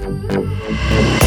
Música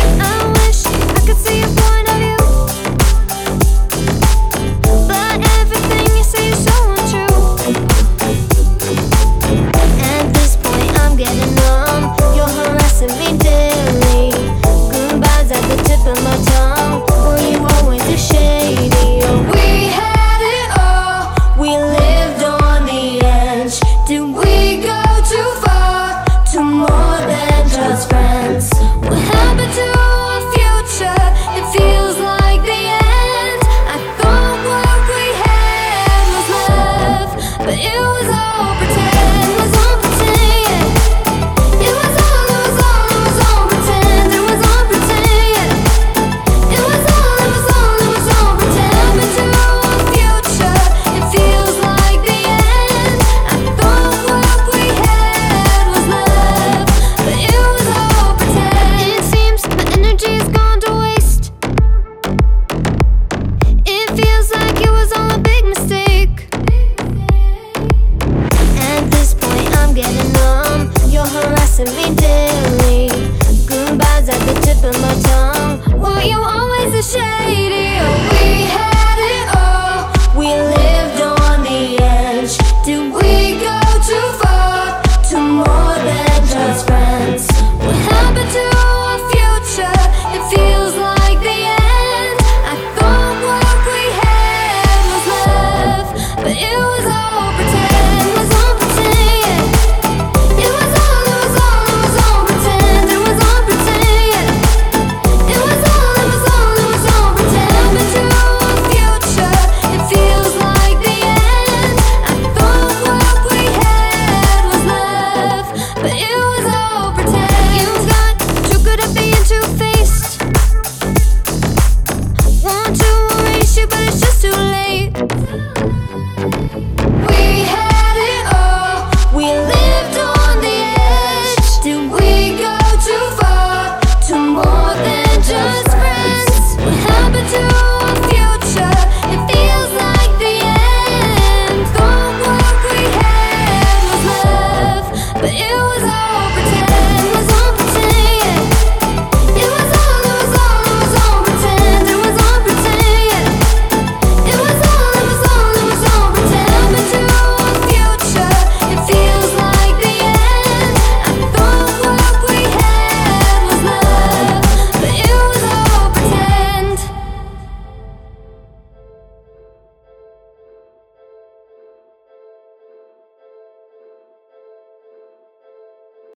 but pretend.